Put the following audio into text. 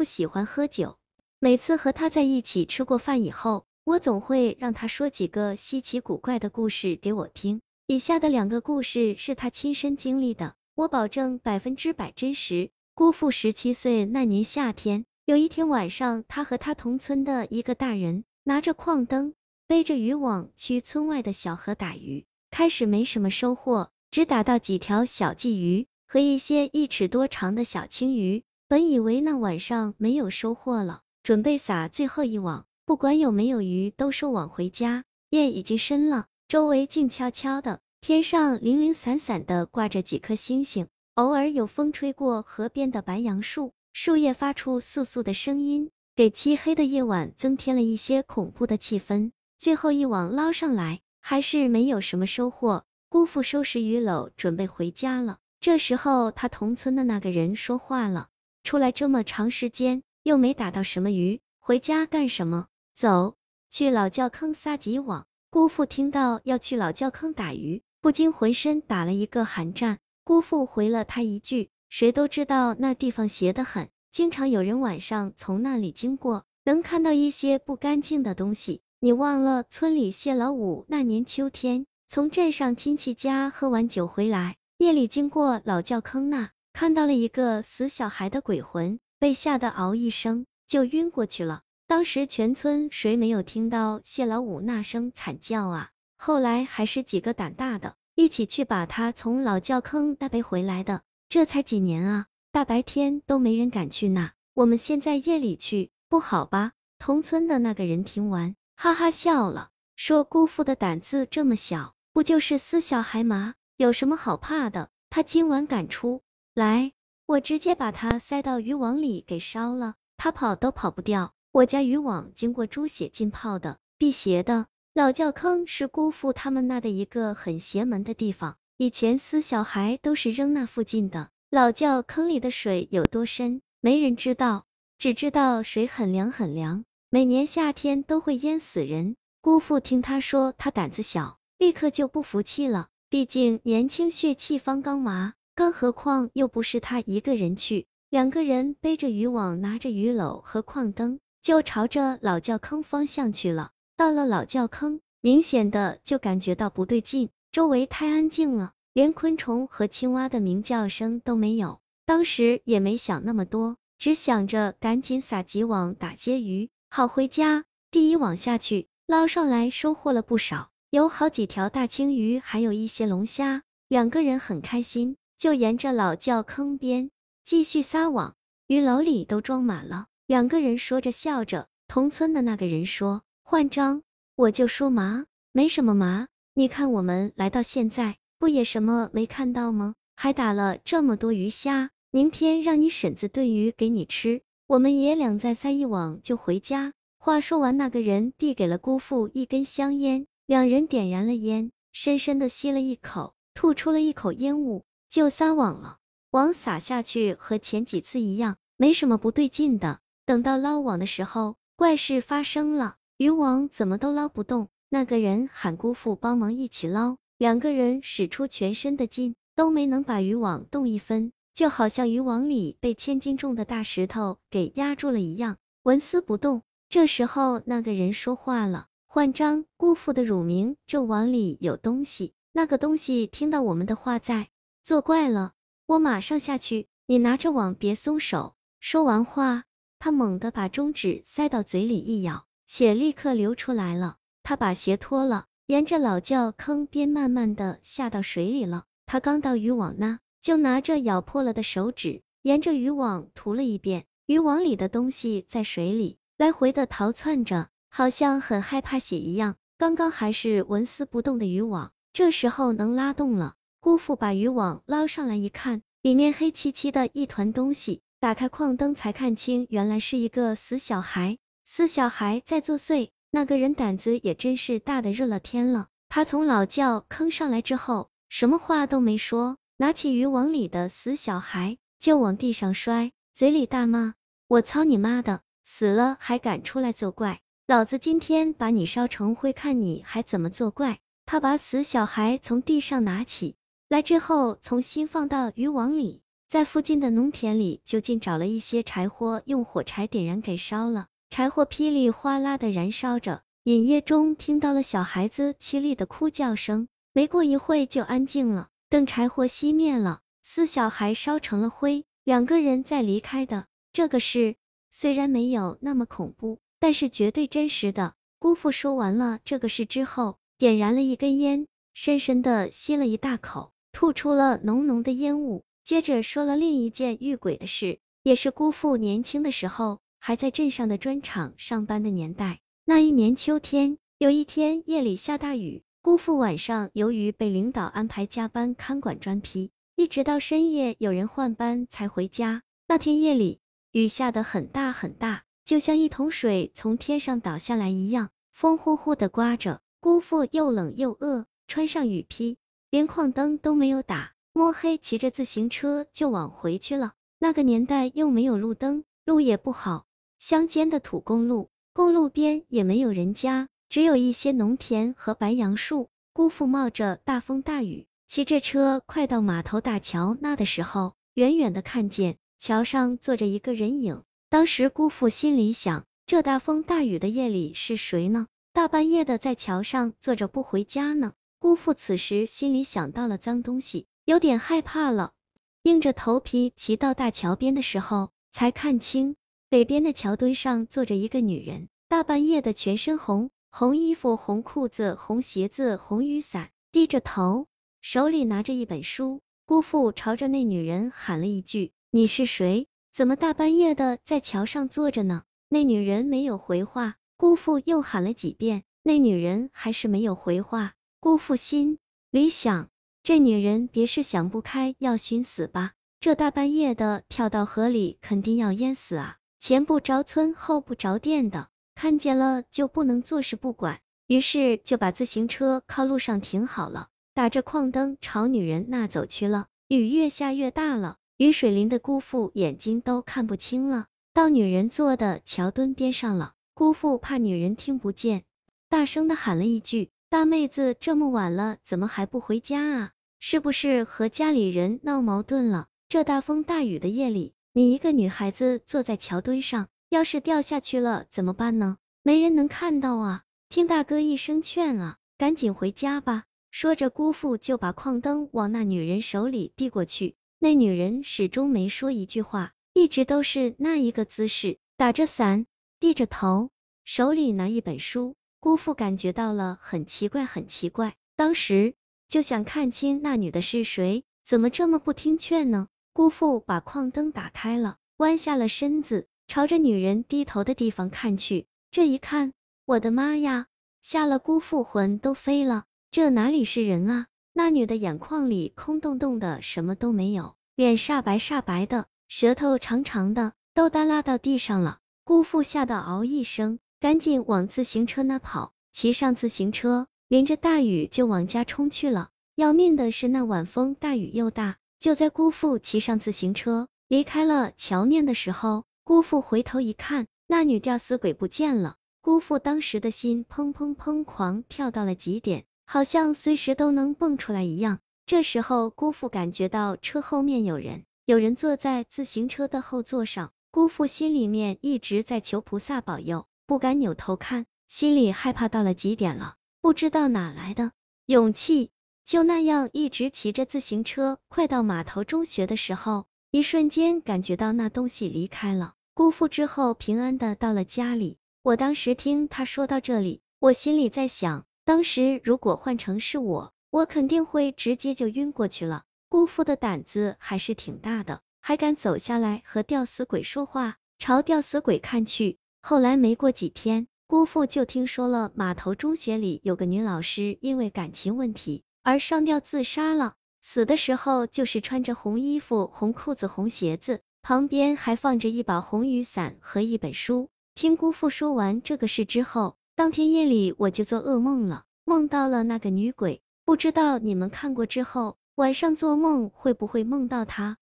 不喜欢喝酒，每次和他在一起吃过饭以后，我总会让他说几个稀奇古怪的故事给我听。以下的两个故事是他亲身经历的，我保证百分之百真实。姑父十七岁那年夏天，有一天晚上，他和他同村的一个大人拿着矿灯，背着渔网去村外的小河打鱼。开始没什么收获，只打到几条小鲫鱼和一些一尺多长的小青鱼。本以为那晚上没有收获了，准备撒最后一网，不管有没有鱼都收网回家。夜已经深了，周围静悄悄的，天上零零散散的挂着几颗星星，偶尔有风吹过河边的白杨树，树叶发出簌簌的声音，给漆黑的夜晚增添了一些恐怖的气氛。最后一网捞上来，还是没有什么收获。姑父收拾鱼篓，准备回家了。这时候，他同村的那个人说话了。出来这么长时间，又没打到什么鱼，回家干什么？走，去老窖坑撒几网。姑父听到要去老窖坑打鱼，不禁浑身打了一个寒战。姑父回了他一句：谁都知道那地方邪得很，经常有人晚上从那里经过，能看到一些不干净的东西。你忘了村里谢老五那年秋天，从镇上亲戚家喝完酒回来，夜里经过老窖坑那。看到了一个死小孩的鬼魂，被吓得嗷一声就晕过去了。当时全村谁没有听到谢老五那声惨叫啊？后来还是几个胆大的，一起去把他从老窖坑带背回来的。这才几年啊，大白天都没人敢去那，我们现在夜里去不好吧？同村的那个人听完，哈哈笑了，说姑父的胆子这么小，不就是死小孩吗？有什么好怕的？他今晚敢出。来，我直接把它塞到渔网里给烧了，它跑都跑不掉。我家渔网经过猪血浸泡的，辟邪的。老窖坑是姑父他们那的一个很邪门的地方，以前死小孩都是扔那附近的。老窖坑里的水有多深，没人知道，只知道水很凉很凉，每年夏天都会淹死人。姑父听他说他胆子小，立刻就不服气了，毕竟年轻血气方刚嘛。更何况又不是他一个人去，两个人背着渔网，拿着鱼篓和矿灯，就朝着老窖坑方向去了。到了老窖坑，明显的就感觉到不对劲，周围太安静了，连昆虫和青蛙的鸣叫声都没有。当时也没想那么多，只想着赶紧撒几网打些鱼，好回家。第一网下去，捞上来收获了不少，有好几条大青鱼，还有一些龙虾，两个人很开心。就沿着老窖坑边继续撒网，鱼篓里都装满了。两个人说着笑着，同村的那个人说：“换章，我就说嘛，没什么嘛，你看我们来到现在，不也什么没看到吗？还打了这么多鱼虾，明天让你婶子炖鱼给你吃，我们爷俩再撒一网就回家。”话说完，那个人递给了姑父一根香烟，两人点燃了烟，深深的吸了一口，吐出了一口烟雾。就撒网了，网撒下去和前几次一样，没什么不对劲的。等到捞网的时候，怪事发生了，渔网怎么都捞不动。那个人喊姑父帮忙一起捞，两个人使出全身的劲，都没能把渔网动一分，就好像渔网里被千斤重的大石头给压住了一样，纹丝不动。这时候那个人说话了：“换张，姑父的乳名，这网里有东西，那个东西听到我们的话在。”作怪了，我马上下去，你拿着网别松手。说完话，他猛地把中指塞到嘴里一咬，血立刻流出来了。他把鞋脱了，沿着老窖坑边慢慢的下到水里了。他刚到渔网那，就拿着咬破了的手指，沿着渔网涂了一遍。渔网里的东西在水里来回的逃窜着，好像很害怕血一样。刚刚还是纹丝不动的渔网，这时候能拉动了。姑父把渔网捞上来一看，里面黑漆漆的一团东西。打开矿灯才看清，原来是一个死小孩。死小孩在作祟。那个人胆子也真是大的热了天了。他从老窖坑上来之后，什么话都没说，拿起渔网里的死小孩就往地上摔，嘴里大骂：“我操你妈的！死了还敢出来作怪，老子今天把你烧成灰，看你还怎么作怪！”他把死小孩从地上拿起。来之后，重新放到渔网里，在附近的农田里就近找了一些柴火，用火柴点燃给烧了。柴火噼里哗啦的燃烧着，隐约中听到了小孩子凄厉的哭叫声。没过一会就安静了。等柴火熄灭了，四小孩烧成了灰，两个人再离开的。这个事虽然没有那么恐怖，但是绝对真实的。姑父说完了这个事之后，点燃了一根烟，深深的吸了一大口，吐出了浓浓的烟雾。接着说了另一件遇鬼的事，也是姑父年轻的时候，还在镇上的砖厂上班的年代。那一年秋天，有一天夜里下大雨，姑父晚上由于被领导安排加班看管砖坯，一直到深夜有人换班才回家。那天夜里，雨下得很大很大，就像一桶水从天上倒下来一样，风呼呼的刮着。姑父又冷又饿，穿上雨披，连矿灯都没有打。摸黑骑着自行车就往回去了。那个年代又没有路灯，路也不好，乡间的土公路，公路边也没有人家，只有一些农田和白杨树。姑父冒着大风大雨，骑着车快到码头大桥那的时候，远远的看见桥上坐着一个人影。当时姑父心里想，这大风大雨的夜里是谁呢？大半夜的在桥上坐着不回家呢？姑父此时心里想到了脏东西。有点害怕了，硬着头皮骑到大桥边的时候，才看清北边的桥墩上坐着一个女人，大半夜的全身红，红衣服、红裤子、红鞋子、红雨伞，低着头，手里拿着一本书。姑父朝着那女人喊了一句：“你是谁？怎么大半夜的在桥上坐着呢？”那女人没有回话。姑父又喊了几遍，那女人还是没有回话。姑父心里想。这女人别是想不开要寻死吧？这大半夜的跳到河里，肯定要淹死啊！前不着村后不着店的，看见了就不能坐视不管，于是就把自行车靠路上停好了，打着矿灯朝女人那走去了。雨越下越大了，雨水淋的姑父眼睛都看不清了。到女人坐的桥墩边上了，姑父怕女人听不见，大声的喊了一句。大妹子，这么晚了，怎么还不回家啊？是不是和家里人闹矛盾了？这大风大雨的夜里，你一个女孩子坐在桥墩上，要是掉下去了怎么办呢？没人能看到啊！听大哥一声劝啊，赶紧回家吧。说着，姑父就把矿灯往那女人手里递过去。那女人始终没说一句话，一直都是那一个姿势，打着伞，低着头，手里拿一本书。姑父感觉到了很奇怪，很奇怪，当时就想看清那女的是谁，怎么这么不听劝呢？姑父把矿灯打开了，弯下了身子，朝着女人低头的地方看去。这一看，我的妈呀，吓了姑父魂都飞了。这哪里是人啊？那女的眼眶里空洞洞的，什么都没有，脸煞白煞白的，舌头长长的，都耷拉到地上了。姑父吓得嗷一声。赶紧往自行车那跑，骑上自行车，淋着大雨就往家冲去了。要命的是那晚风大雨又大，就在姑父骑上自行车离开了桥面的时候，姑父回头一看，那女吊死鬼不见了。姑父当时的心砰砰砰狂跳到了极点，好像随时都能蹦出来一样。这时候，姑父感觉到车后面有人，有人坐在自行车的后座上。姑父心里面一直在求菩萨保佑。不敢扭头看，心里害怕到了极点了，不知道哪来的勇气，就那样一直骑着自行车，快到码头中学的时候，一瞬间感觉到那东西离开了。姑父之后平安的到了家里，我当时听他说到这里，我心里在想，当时如果换成是我，我肯定会直接就晕过去了。姑父的胆子还是挺大的，还敢走下来和吊死鬼说话，朝吊死鬼看去。后来没过几天，姑父就听说了码头中学里有个女老师因为感情问题而上吊自杀了，死的时候就是穿着红衣服、红裤子、红鞋子，旁边还放着一把红雨伞和一本书。听姑父说完这个事之后，当天夜里我就做噩梦了，梦到了那个女鬼，不知道你们看过之后晚上做梦会不会梦到她？